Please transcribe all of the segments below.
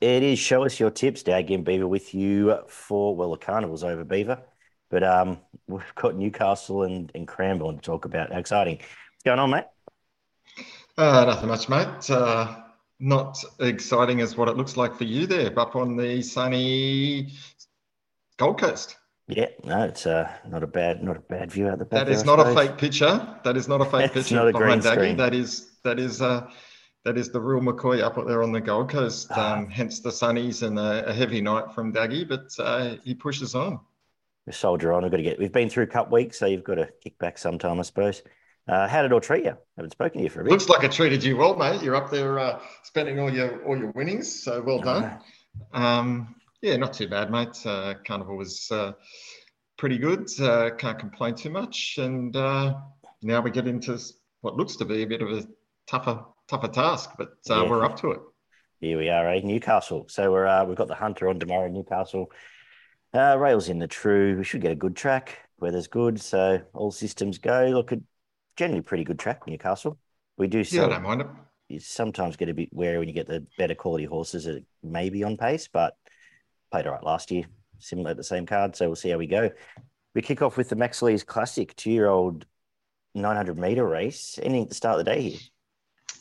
It is. Show us your tips, Daggen Beaver, with you for, well, the carnival's over, Beaver. But um, we've got Newcastle and, and Cranbourne to talk about. How exciting. What's going on, mate? Uh, nothing much, mate. Uh, not exciting as what it looks like for you there, up on the sunny Gold Coast. Yeah, no, it's uh, not a bad, not a bad view out the back. That is not a fake picture. That is not a fake picture not a behind Daggy. That is that is uh, that is the real McCoy up there on the Gold Coast. Ah. Um, hence the sunnies and a, a, heavy night from Daggy, but uh, he pushes on. We soldier on. We've got to get. We've been through Cup week, so you've got to kick back sometime, I suppose. Uh, how did it all treat you? I haven't spoken to you for a bit. Looks like it treated you well, mate. You're up there uh, spending all your all your winnings, so well done. Um, yeah, not too bad, mate. Uh, Carnival was uh, pretty good. Uh, can't complain too much, and uh, now we get into what looks to be a bit of a tougher tougher task, but uh, yeah. we're up to it. Here we are, eh? Newcastle. So we're uh, we've got the Hunter on tomorrow, Newcastle. Uh, rails in the true. We should get a good track. Weather's good, so all systems go. Look, a generally pretty good track, Newcastle. We do. Yeah, I don't mind it. You sometimes get a bit wary when you get the better quality horses that may be on pace, but played all right last year, similar at the same card. So we'll see how we go. We kick off with the Max Lees Classic, two-year-old 900 meter race. Anything to start of the day here?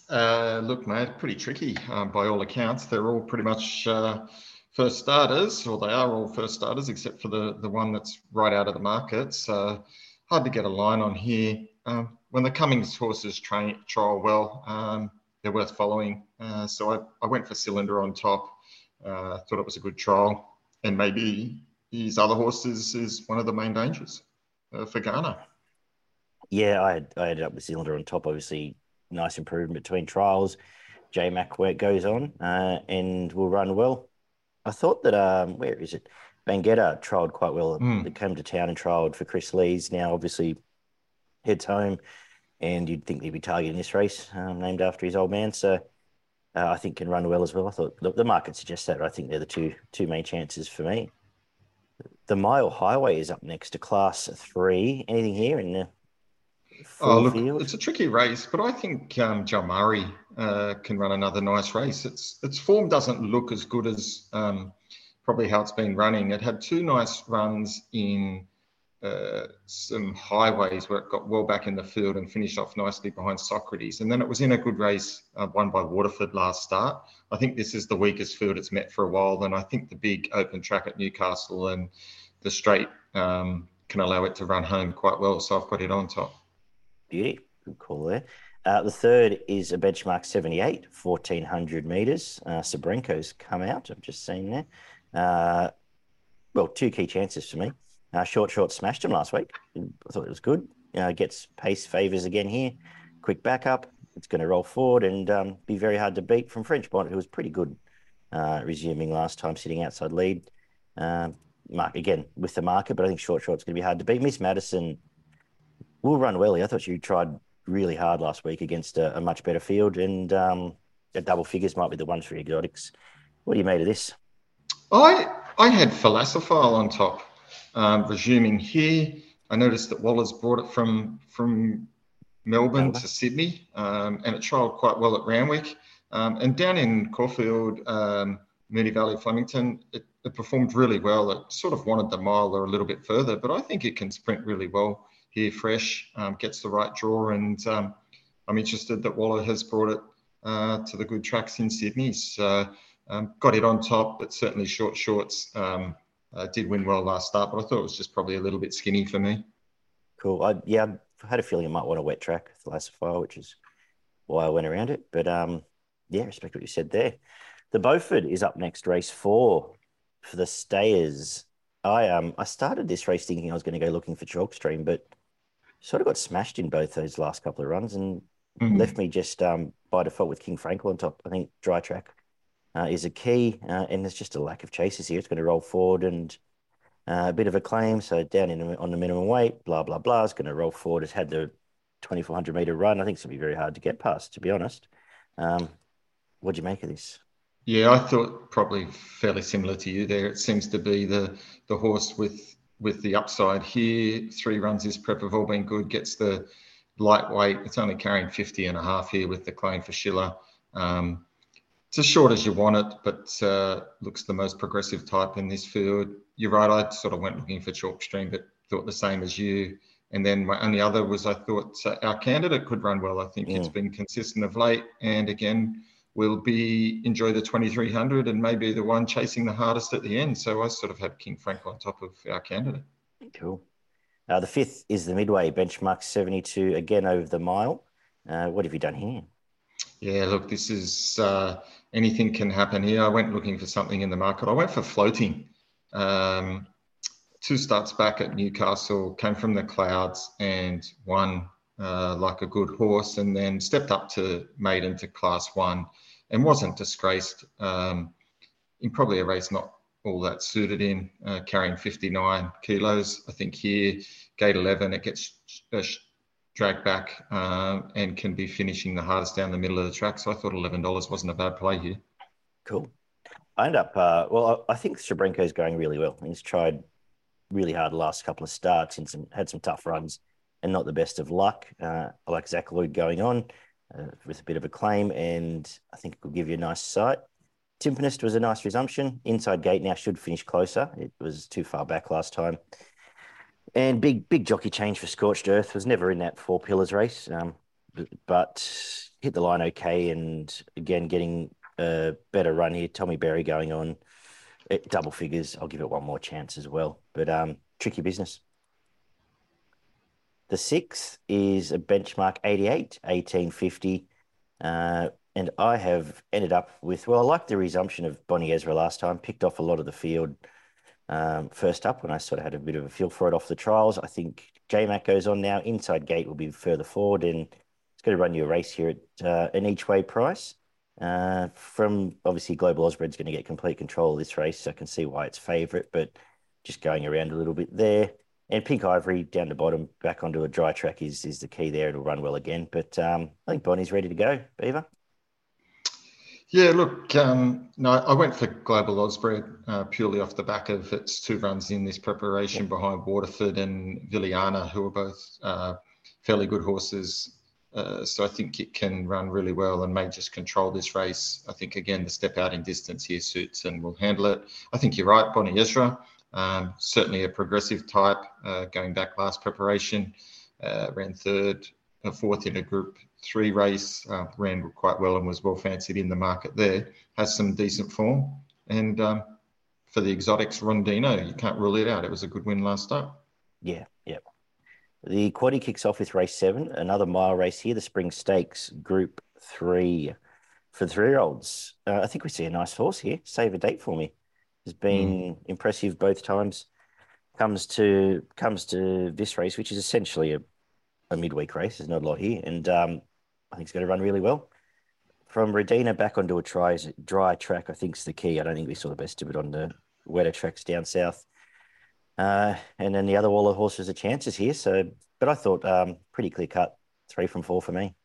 Uh, look, mate, pretty tricky um, by all accounts. They're all pretty much uh, first starters, or they are all first starters, except for the, the one that's right out of the market. So hard to get a line on here. Um, when the Cummings horses train, trial well, um, they're worth following. Uh, so I, I went for Cylinder on top. Uh, thought it was a good trial, and maybe his other horses is one of the main dangers uh, for Ghana. Yeah, I I ended up with Cylinder on top. Obviously, nice improvement between trials. J Mac where it goes on uh, and will run well. I thought that um, where is it? Bangetta trialled quite well. Mm. It came to town and trialled for Chris Lees. Now obviously heads home, and you'd think he'd be targeting this race, um, named after his old man. So uh, I think can run well as well. I thought the, the market suggests that. I think they're the two two main chances for me. The Mile Highway is up next to Class Three. Anything here in the oh, look, field? it's a tricky race, but I think um, Murray uh, can run another nice race. Its its form doesn't look as good as um, probably how it's been running. It had two nice runs in uh, some highways where it got well back in the field and finished off nicely behind Socrates. And then it was in a good race, uh, won by Waterford last start. I think this is the weakest field it's met for a while. And I think the big open track at Newcastle and the straight um, can allow it to run home quite well. So I've got it on top. Beauty. Good call there. Uh, the third is a benchmark 78, 1400 meters. Uh, Sabrenko's come out. I've just seen there. Uh, well, two key chances for me. Uh, short, short smashed him last week. I thought it was good. Uh, gets pace favors again here. Quick backup. It's going to roll forward and um, be very hard to beat from French Bond, who was pretty good uh, resuming last time, sitting outside lead. Um, mark again with the market, but I think short, short's going to be hard to beat. Miss Madison will run well. I thought you tried really hard last week against a, a much better field, and um, double figures might be the ones for exotics. What do you made of this? I I had Philosophile on top, um, resuming here. I noticed that Waller's brought it from from Melbourne to Sydney, um, and it trialled quite well at Randwick. Um, and down in Caulfield, um, Valley, Flemington, it, it, performed really well. It sort of wanted the mile or a little bit further, but I think it can sprint really well here, fresh, um, gets the right draw, and um, I'm interested that Waller has brought it uh, to the good tracks in Sydney. So um, got it on top, but certainly short shorts. Um, uh, did win well last start, but I thought it was just probably a little bit skinny for me. Cool. I, yeah, I had a feeling I might want a wet track, the last Thalassophile, which is why I went around it. But um, yeah, respect what you said there. The Beaufort is up next, race four for the stayers. I um I started this race thinking I was going to go looking for chalk stream, but sort of got smashed in both those last couple of runs and mm-hmm. left me just um by default with King Frankel on top. I think dry track uh, is a key, uh, and there's just a lack of chases here. It's going to roll forward and uh, a bit of a claim. So down in on the minimum weight, blah blah blah. It's going to roll forward. It's had the 2400 meter run. I think it's going to be very hard to get past, to be honest. Um, what do you make of this? Yeah, I thought probably fairly similar to you there. It seems to be the the horse with with the upside here. Three runs this prep have all been good. Gets the lightweight. It's only carrying 50 and a half here with the claim for Schiller. Um, it's as short as you want it, but uh, looks the most progressive type in this field. You're right. I sort of went looking for chalk stream, but thought the same as you. And then my only other was I thought uh, our candidate could run well. I think yeah. it's been consistent of late, and again, will be enjoy the 2300 and maybe the one chasing the hardest at the end. So I sort of had King Frank on top of our candidate. Cool. Uh, the fifth is the midway benchmark 72 again over the mile. Uh, what have you done here? Yeah, look, this is uh, anything can happen here. I went looking for something in the market. I went for floating. Um, two starts back at Newcastle, came from the clouds and won uh, like a good horse, and then stepped up to maiden to class one and wasn't disgraced um, in probably a race not all that suited in, uh, carrying 59 kilos. I think here, gate 11, it gets uh, dragged back um, and can be finishing the hardest down the middle of the track. So I thought $11 wasn't a bad play here. Cool. I end up, uh, well, I think Shabrenko is going really well. He's tried really hard the last couple of starts and some, had some tough runs and not the best of luck. Uh, I like Zach Lloyd going on uh, with a bit of a claim, and I think it could give you a nice sight. Timpanist was a nice resumption. Inside gate now should finish closer. It was too far back last time. And big, big jockey change for Scorched Earth was never in that four pillars race, um, but hit the line okay. And again, getting a better run here. Tommy Berry going on it, double figures. I'll give it one more chance as well. But um, tricky business. The sixth is a benchmark 88, 1850. Uh, and I have ended up with, well, I like the resumption of Bonnie Ezra last time, picked off a lot of the field um, first up when I sort of had a bit of a feel for it off the trials. I think J Mac goes on now. Inside gate will be further forward and it's going to run you a race here at uh, an each way price. Uh, from obviously Global Ausbred's going to get complete control of this race. So I can see why it's favourite, but just going around a little bit there. And Pink Ivory down the bottom, back onto a dry track is is the key there. It'll run well again. But um, I think Bonnie's ready to go. Beaver. Yeah, look, um, no, I went for Global Ausbred uh, purely off the back of its two runs in this preparation yeah. behind Waterford and Villiana, who are both uh, fairly good horses. Uh, so I think it can run really well and may just control this race. I think again the step out in distance here suits and will handle it. I think you're right, Bonnie Ezra. Um, certainly a progressive type. Uh, going back last preparation, uh, ran third, uh, fourth in a Group Three race. Uh, ran quite well and was well fancied in the market there. Has some decent form, and um, for the exotics, Rondino, you can't rule it out. It was a good win last start. Yeah, yeah. The quaddy kicks off with race seven, another mile race here, the Spring Stakes Group Three for three year olds. Uh, I think we see a nice horse here. Save a date for me has been mm. impressive both times. Comes to comes to this race, which is essentially a, a midweek race. There's not a lot here, and um, I think it's going to run really well. From Redina back onto a dry, dry track, I think is the key. I don't think we saw the best of it on the wetter tracks down south. Uh, and then the other wall of horses are chances here. So, but I thought um, pretty clear cut, three from four for me.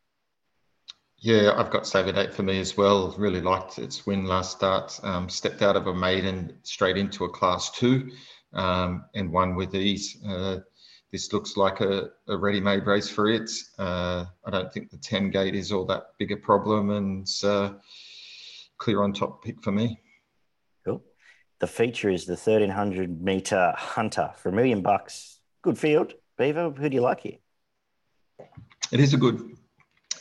Yeah, I've got Save a Date for me as well. Really liked its win last start. Um, stepped out of a maiden straight into a class two um, and won with ease. Uh, this looks like a, a ready-made race for it. Uh, I don't think the 10 gate is all that big a problem and uh, clear on top pick for me. Cool. The feature is the 1300 meter hunter for a million bucks. Good field. Beaver, who do you like here? It is a good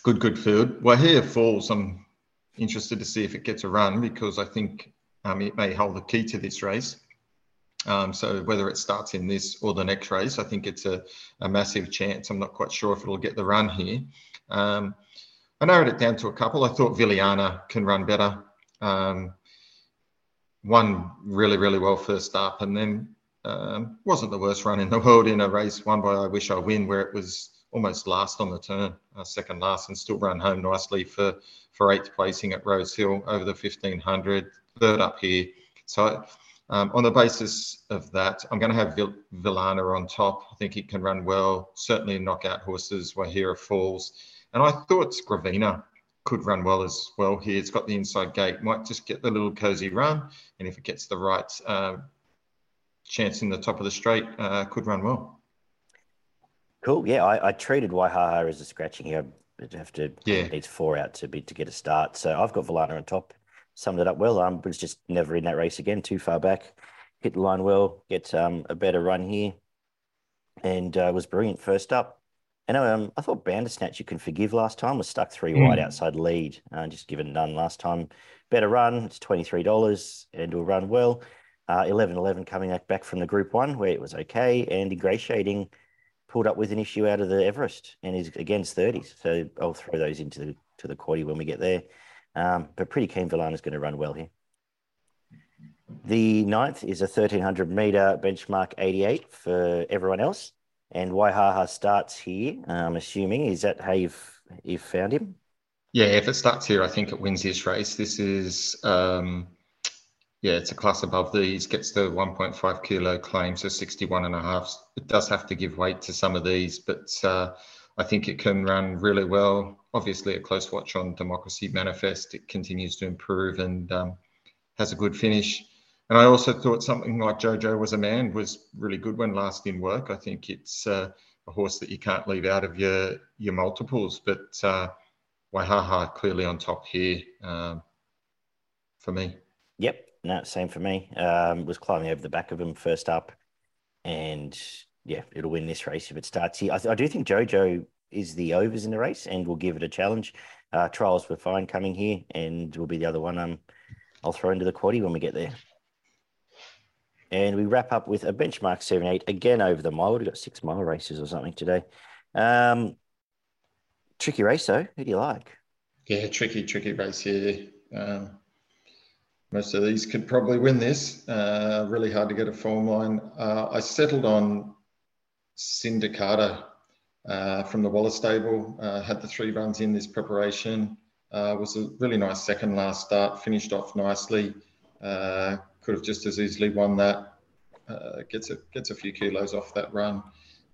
Good, good field. Well, here falls. I'm interested to see if it gets a run because I think um, it may hold the key to this race. Um, so whether it starts in this or the next race, I think it's a, a massive chance. I'm not quite sure if it'll get the run here. Um, I narrowed it down to a couple. I thought Villiana can run better. Um, won really, really well first up, and then um, wasn't the worst run in the world in a race won by I Wish I Win, where it was almost last on the turn, uh, second last, and still run home nicely for for eighth placing at Rose Hill over the 1500, third up here. So um, on the basis of that, I'm going to have Vill- Villiana on top. I think he can run well. Certainly knockout horses. Waihaha Falls, and I thought Gravina could run well as well here. It's got the inside gate. Might just get the little cozy run, and if it gets the right uh, chance in the top of the straight, uh, could run well. Cool. Yeah, I, I treated Waihaha as a scratching here. I'd have to yeah. needs four out to be to get a start. So I've got Villiana on top. summed it up well. Um, was just never in that race again, too far back. Hit the line well, get um, a better run here, and uh, was brilliant first up. And um, I thought Bandersnatch you can forgive last time was stuck three mm. wide outside lead, uh, just given none last time. Better run, it's twenty three dollars, and will run well. Uh, 11-11 coming back from the Group One where it was okay, and ingratiating pulled up with an issue out of the Everest and is against 30s. So I'll throw those into the to the quaddy when we get there. Um, but pretty keen Villiana is going to run well here. The ninth is a 1300 meter benchmark 88 for everyone else. And Waihaha starts here, I'm assuming. Is that how you've, you've found him? Yeah, if it starts here, I think it wins this race. This is, um, yeah, it's a class above these, gets the 1.5 kilo claim, so 61 and a half. It does have to give weight to some of these, but uh, I think it can run really well. Obviously, a close watch on Democracy Manifest. It continues to improve and um, has a good finish. And I also thought something like Jojo was a man was really good when last in work. I think it's uh, a horse that you can't leave out of your your multiples. But uh, clearly on top here um, for me. Yep, no, same for me. Um, was climbing over the back of him first up, and yeah, it'll win this race if it starts here. I, th- I do think Jojo is the overs in the race and will give it a challenge. Uh, trials were fine coming here, and will be the other one. Um, I'll throw into the quaddy when we get there. And we wrap up with a benchmark seven eight again over the mile. We've got six mile races or something today. Um, tricky race though. Who do you like? Yeah, tricky, tricky race here. Um, most of these could probably win this. Uh, really hard to get a form line. Uh, I settled on Syndicata uh, from the Waller stable. Uh, had the three runs in this preparation. Uh, was a really nice second last start. Finished off nicely. Uh, could have just as easily won that. Gets a gets a few kilos off that run,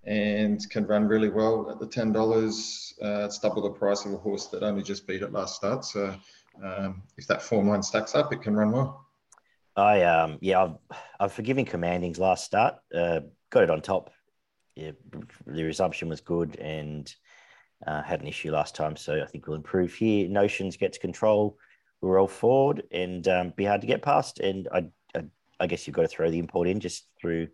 and can run really well at the ten dollars. Uh, it's double the price of a horse that only just beat it last start. So um, if that form line stacks up, it can run well. I um yeah I've I've forgiven Commanding's last start. got it on top yeah, the resumption was good and uh, had an issue last time. So I think we'll improve here. Notions gets control. We'll roll forward and um, be hard to get past. And I, I, I, guess you've got to throw the import in just through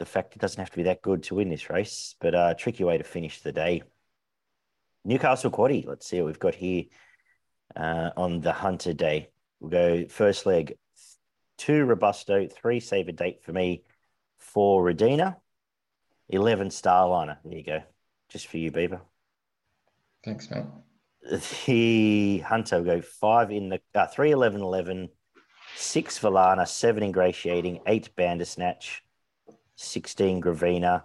the fact it doesn't have to be that good to win this race, but a uh, tricky way to finish the day. Newcastle Quaddy. Let's see what we've got here uh, on the Hunter Day. We'll go first leg, two Robusto, three Save a Date for me, four Redina, 11 Starliner. There you go. Just for you, Beaver. Thanks, mate. The Hunter will go five in the uh, three, 11, 11, six Villiana, seven Ingratiating, eight Bandersnatch, 16 Gravina.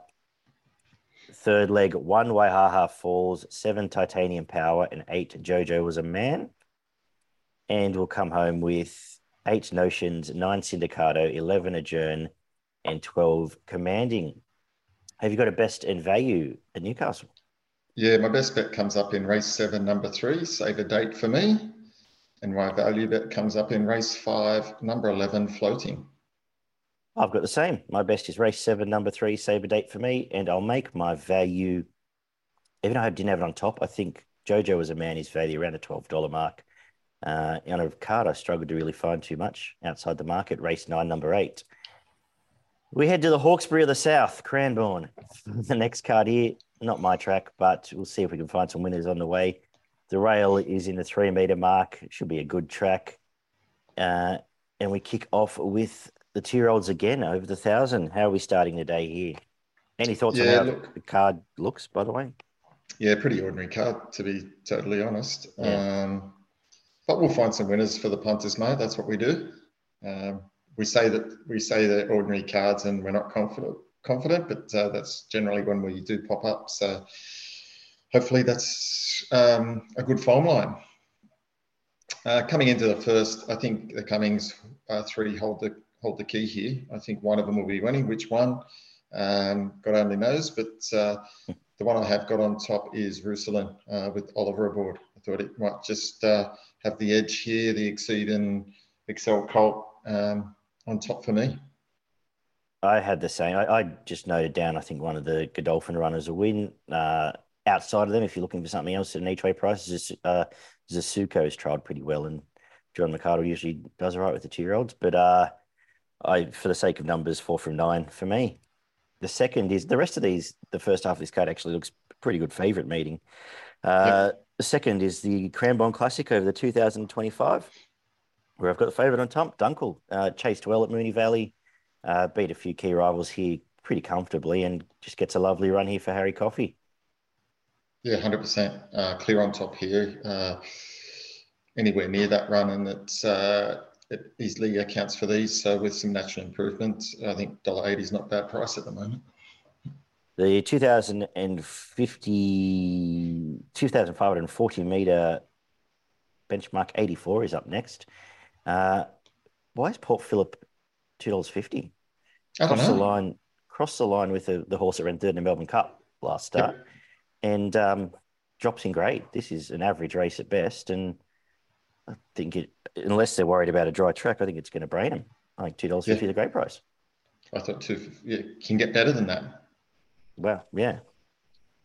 Third leg, one Waihaha Falls, seven Titanium Power, and eight Jojo was a man. And we'll come home with eight Notions, nine Syndicato, 11 Adjourn, and 12 Commanding. Have you got a best in value at Newcastle? Yeah, my best bet comes up in race seven, number three, save a date for me. And my value bet comes up in race five, number 11, floating. I've got the same. My best is race seven, number three, save a date for me. And I'll make my value, even though I didn't have it on top, I think Jojo was a man, his value around a $12 mark. Uh, on a card, I struggled to really find too much outside the market. Race nine, number eight. We head to the Hawkesbury of the South, Cranbourne. the next card here, not my track, but we'll see if we can find some winners on the way. The rail is in the three meter mark. It should be a good track. Uh, and we kick off with the two year olds again over the thousand. How are we starting the day here? Any thoughts yeah, on how look, the card looks, by the way? Yeah, pretty ordinary card, to be totally honest. Yeah. Um, but we'll find some winners for the punters, mate. That's what we do. Um, we say that we say they're ordinary cards and we're not confident confident, but uh, that's generally when we do pop up. So hopefully that's um, a good form line. Uh, coming into the first, I think the Cummings uh, three hold the hold the key here. I think one of them will be winning. Which one? Um, God only knows. But uh, the one I have got on top is Ruslan uh, with Oliver aboard. I thought it might just uh, have the edge here, the Exceed and Excel Colt. Um, on top for me. I had the same. I, I just noted down. I think one of the Godolphin runners will win. Uh, outside of them, if you're looking for something else at an each way price, uh, Zasuko has trialled pretty well and John McArdle usually does all right with the two year olds, but uh, I, for the sake of numbers, four from nine for me. The second is the rest of these. The first half of this card actually looks pretty good favourite meeting. Uh, yep. The second is the Cranbourne Classic over the 2025, where I've got the favourite on top, Dunkel. Uh, chased well at Moonee Valley, uh, beat a few key rivals here pretty comfortably, and just gets a lovely run here for Harry Coffey. Yeah, hundred uh, percent clear on top here. Uh, anywhere near that run, and it's uh, it easily accounts for these. So with some natural improvements, I think dollar eighty is not bad price at the moment. The 2050, 2,540 meter benchmark 84 is up next. Uh, why is Port Phillip $2.50? Cross the line, cross the line with the, the horse that ran third in the Melbourne Cup last start yep. and um, drops in grade. This is an average race at best. And I think it, unless they're worried about a dry track, I think it's going to brain them. I think $2.50 yeah. is a great price. I thought two, yeah, can get better than that. Well, Yeah.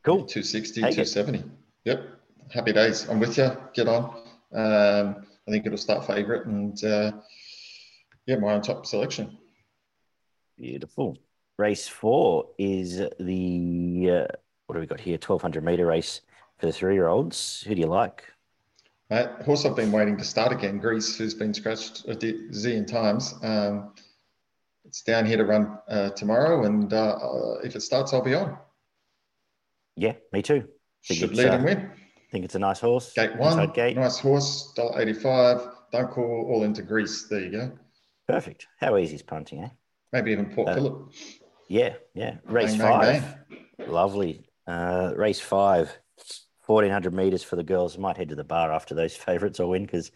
Cool. 260, 270. Yep. Happy days. I'm with you. Get on. Um, I think it'll start favourite and uh, yeah, my own top selection. Beautiful. Race four is the, uh, what do we got here? 1200 metre race for the three year olds. Who do you like? Uh, horse I've been waiting to start again, Greece, who's been scratched a zillion times. Um, it's down here to run uh, tomorrow, and uh, uh, if it starts, I'll be on. Yeah, me too. Think Should lead and uh, win. Think it's a nice horse. Gate one, gate. nice horse, dollar eighty-five. Don't call all into Greece. There you go. Perfect. How easy is punting, eh? Maybe even Port uh, Phillip. Yeah, yeah. Race bang, five. Bang, bang. Lovely. Uh, race five. 1400 meters for the girls. Might head to the bar after those favourites. I'll win because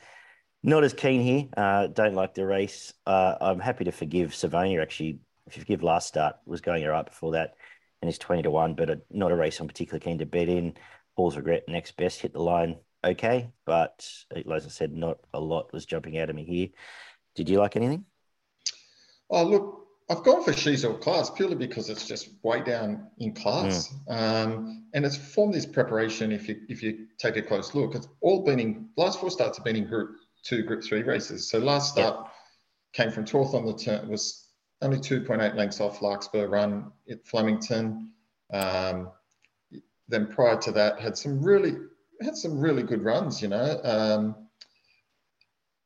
not as keen here. Uh, don't like the race. Uh, I'm happy to forgive Savonia. Actually, if you forgive last start, was going all right before that, and it's twenty to one. But a, not a race I'm particularly keen to bet in. Paul's regret next best hit the line okay, but as I said, not a lot was jumping out of me here. Did you like anything? Oh look, I've gone for She's All Class purely because it's just way down in class, mm. um, and it's formed this preparation. If you if you take a close look, it's all been in last four starts have been in Group two Group Three races. So last start yep. came from 12th on the turn, was only 2.8 lengths off Larkspur Run at Flemington. Um, then prior to that, had some really had some really good runs. You know, um,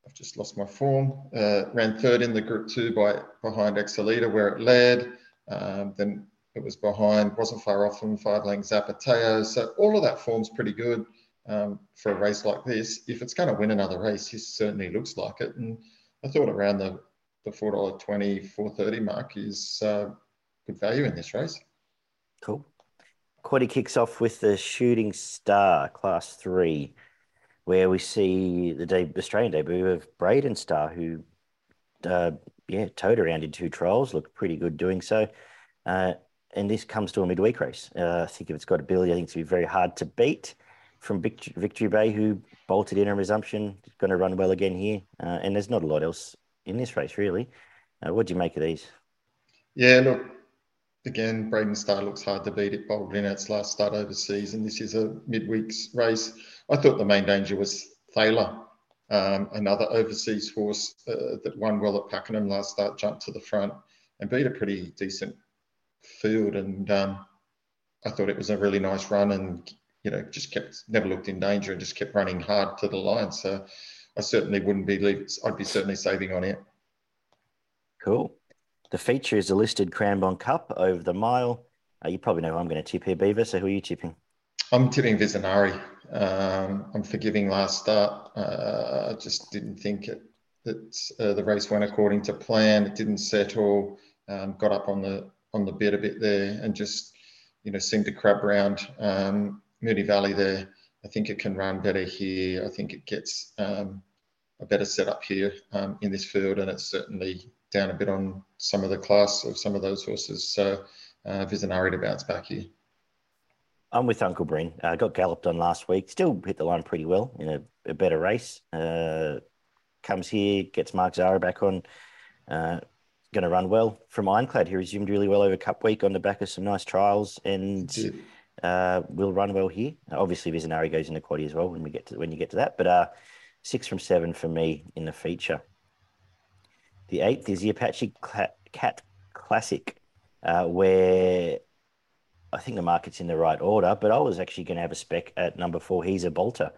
I've just lost my form. Uh, ran third in the Group Two by behind Excelita, where it led. Um, then it was behind, wasn't far off from five lengths Zapateo. So all of that form's pretty good um, for a race like this. If it's going to win another race, he certainly looks like it. And I thought around the, the $4.20, 430 mark is uh, good value in this race. Cool. Quaddy kicks off with the Shooting Star Class 3, where we see the de- Australian debut of Braden Star, who, uh, yeah, towed around in two trials, looked pretty good doing so. Uh, and this comes to a midweek race. Uh, I think if it's got ability, I think it's going to be very hard to beat from Victory Bay who bolted in on resumption, going to run well again here. Uh, and there's not a lot else in this race, really. Uh, what do you make of these? Yeah, look, again, Braden Star looks hard to beat. It bolted in its last start overseas, and this is a midweek's race. I thought the main danger was Thaler, um, another overseas horse uh, that won well at Pakenham last start, jumped to the front and beat a pretty decent field. And um, I thought it was a really nice run and you know, just kept never looked in danger and just kept running hard to the line. So I certainly wouldn't be leave, I'd be certainly saving on it. Cool. The feature is a listed Cranbourne Cup over the mile. Uh, you probably know who I'm going to tip here, Beaver. So who are you tipping? I'm tipping Visionari. Um, I'm forgiving last start. Uh, I just didn't think it, that uh, the race went according to plan. It didn't settle. Um, got up on the on the bit a bit there and just you know seemed to crab around. Um, Moonee Valley there. I think it can run better here. I think it gets um, a better setup here um, in this field, and it's certainly down a bit on some of the class of some of those horses. So uh, Visionari to bounce back here. I'm with Uncle Bryn. Uh, got galloped on last week. Still hit the line pretty well in a, a better race. Uh, comes here, gets Mark Zahra back on. Uh, going to run well from Ironclad. He resumed really well over Cup Week on the back of some nice trials and uh, will run well here. Obviously, Visionari goes into quaddy as well when we get to when you get to that. But uh, Six from seven for me in the feature. The eighth is the Apache Cat Classic, uh, where I think the market's in the right order, but I was actually going to have a spec at number four. He's a bolter.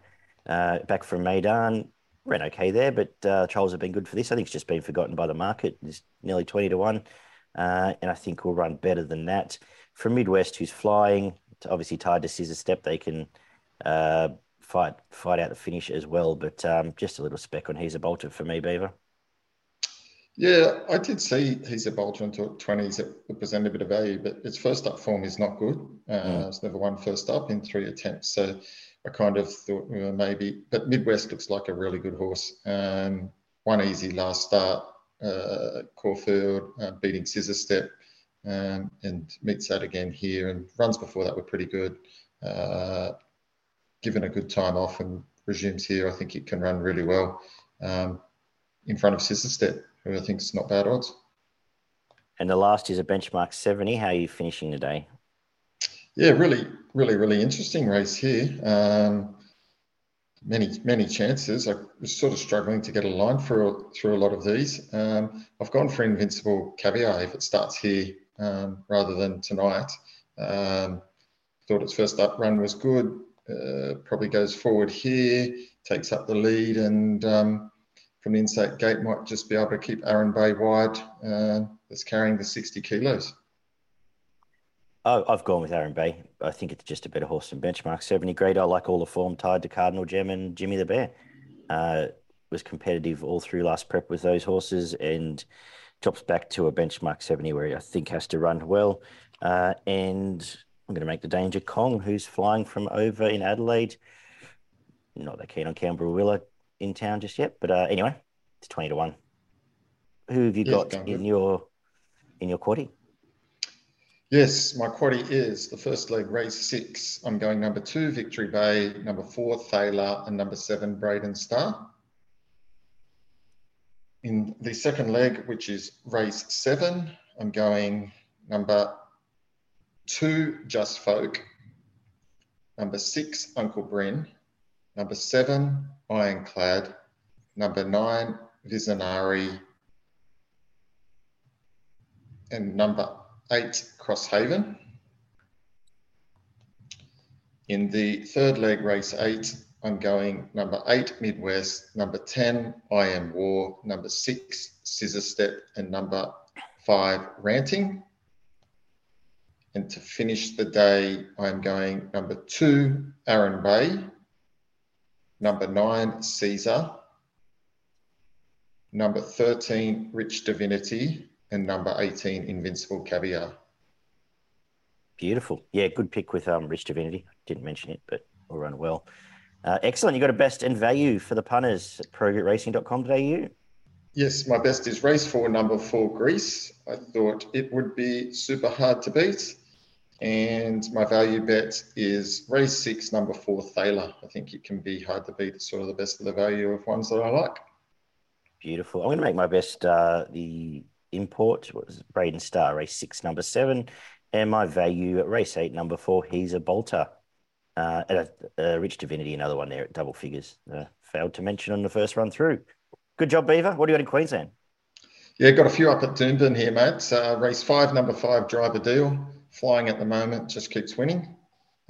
Uh, back from Maidan. ran okay there, but uh, trials have been good for this. I think it's just been forgotten by the market. It's nearly 20 to 1, uh, and I think we'll run better than that. From Midwest, who's flying, obviously tied to Scissor Step, they can uh, fight fight out the finish as well, but um, just a little spec on He's a Bolter for me, Beaver. Yeah, I did see he's a bolter into 20s that present a bit of value, but its first up form is not good. Uh, mm. It's never won first up in three attempts. So I kind of thought well, maybe, but Midwest looks like a really good horse. Um, one easy last start, uh, Caulfield uh, beating Scissor Step, um, and meets that again here. And runs before that were pretty good. Uh, given a good time off and resumes here, I think it can run really well um, in front of Scissor Step who I think is not bad odds. And the last is a benchmark 70. How are you finishing today? Yeah, really, really, really interesting race here. Um, many, many chances. I was sort of struggling to get a line through through a lot of these. Um, I've gone for Invincible Caviar if it starts here um, rather than tonight. Um, thought its first up run was good. Uh, probably goes forward here, takes up the lead, and um, from the inside gate might just be able to keep Aaron Bay wide. Uh, that's carrying the 60 kilos. Oh, I've gone with Aaron Bay. I think it's just a better horse than benchmark 70 grade. I like all the form tied to Cardinal Gem and Jimmy the Bear. Uh, was competitive all through last prep with those horses and drops back to a benchmark 70 where he, I think has to run well. Uh, and I'm going to make the danger Kong, who's flying from over in Adelaide. Not that keen on Canberra Willa in town just yet, but uh, anyway, it's twenty to one. Who have you yes, got in your in your quaddy? Yes, my quaddy is the first leg race six. I'm going number two, Victory Bay, number four, Thaler, and number seven, Braden Star. In the second leg, which is race seven, I'm going number two, Just Folk, number six, Uncle Bryn, number seven, Ironclad. Number nine, Visionari. And number eight, Crosshaven. In the third leg, race eight, I'm going number eight, Midwest, number 10, I Am War, number six, Scissor Step, and number five, Ranting. And to finish the day, I'm going number two, Aaron Bay, Number nine, Caesar. Number 13, Rich Divinity. And number 18, Invincible Caviar. Beautiful. Yeah, good pick with um, Rich Divinity. Didn't mention it, but will run well. Uh, excellent. You got a best and value for the punters at progretracing.com.au. Yes, my best is race four, number four, Greece. I thought it would be super hard to beat. And my value bet is race six, number four, Thaler. I think it can be hard to beat. It's sort of the best of the value of ones that I like. Beautiful. I'm going to make my best uh, the import was Braden Star, race six, number seven, and my value at race eight, number four, he's a bolter. Uh, and a, a Rich Divinity, another one there at double figures. Uh, failed to mention on the first run through. Good job, Beaver. What do you got in Queensland? Yeah, got a few up at Doomben here, mate. Uh, race five, number five, driver deal flying at the moment, just keeps winning.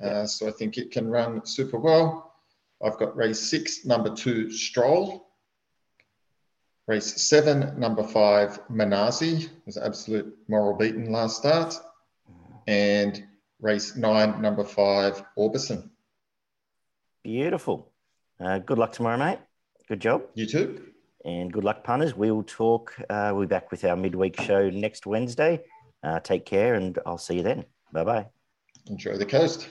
Uh, so I think it can run super well. I've got race six, number two, Stroll. Race seven, number five, Manazi, was absolute moral beaten last start. And race nine, number five, Orbison. Beautiful. Uh, good luck tomorrow, mate. Good job. You too. And good luck, punters. We will talk. Uh, we'll be back with our midweek show next Wednesday. Uh, take care, and I'll see you then. Bye bye. Enjoy the coast.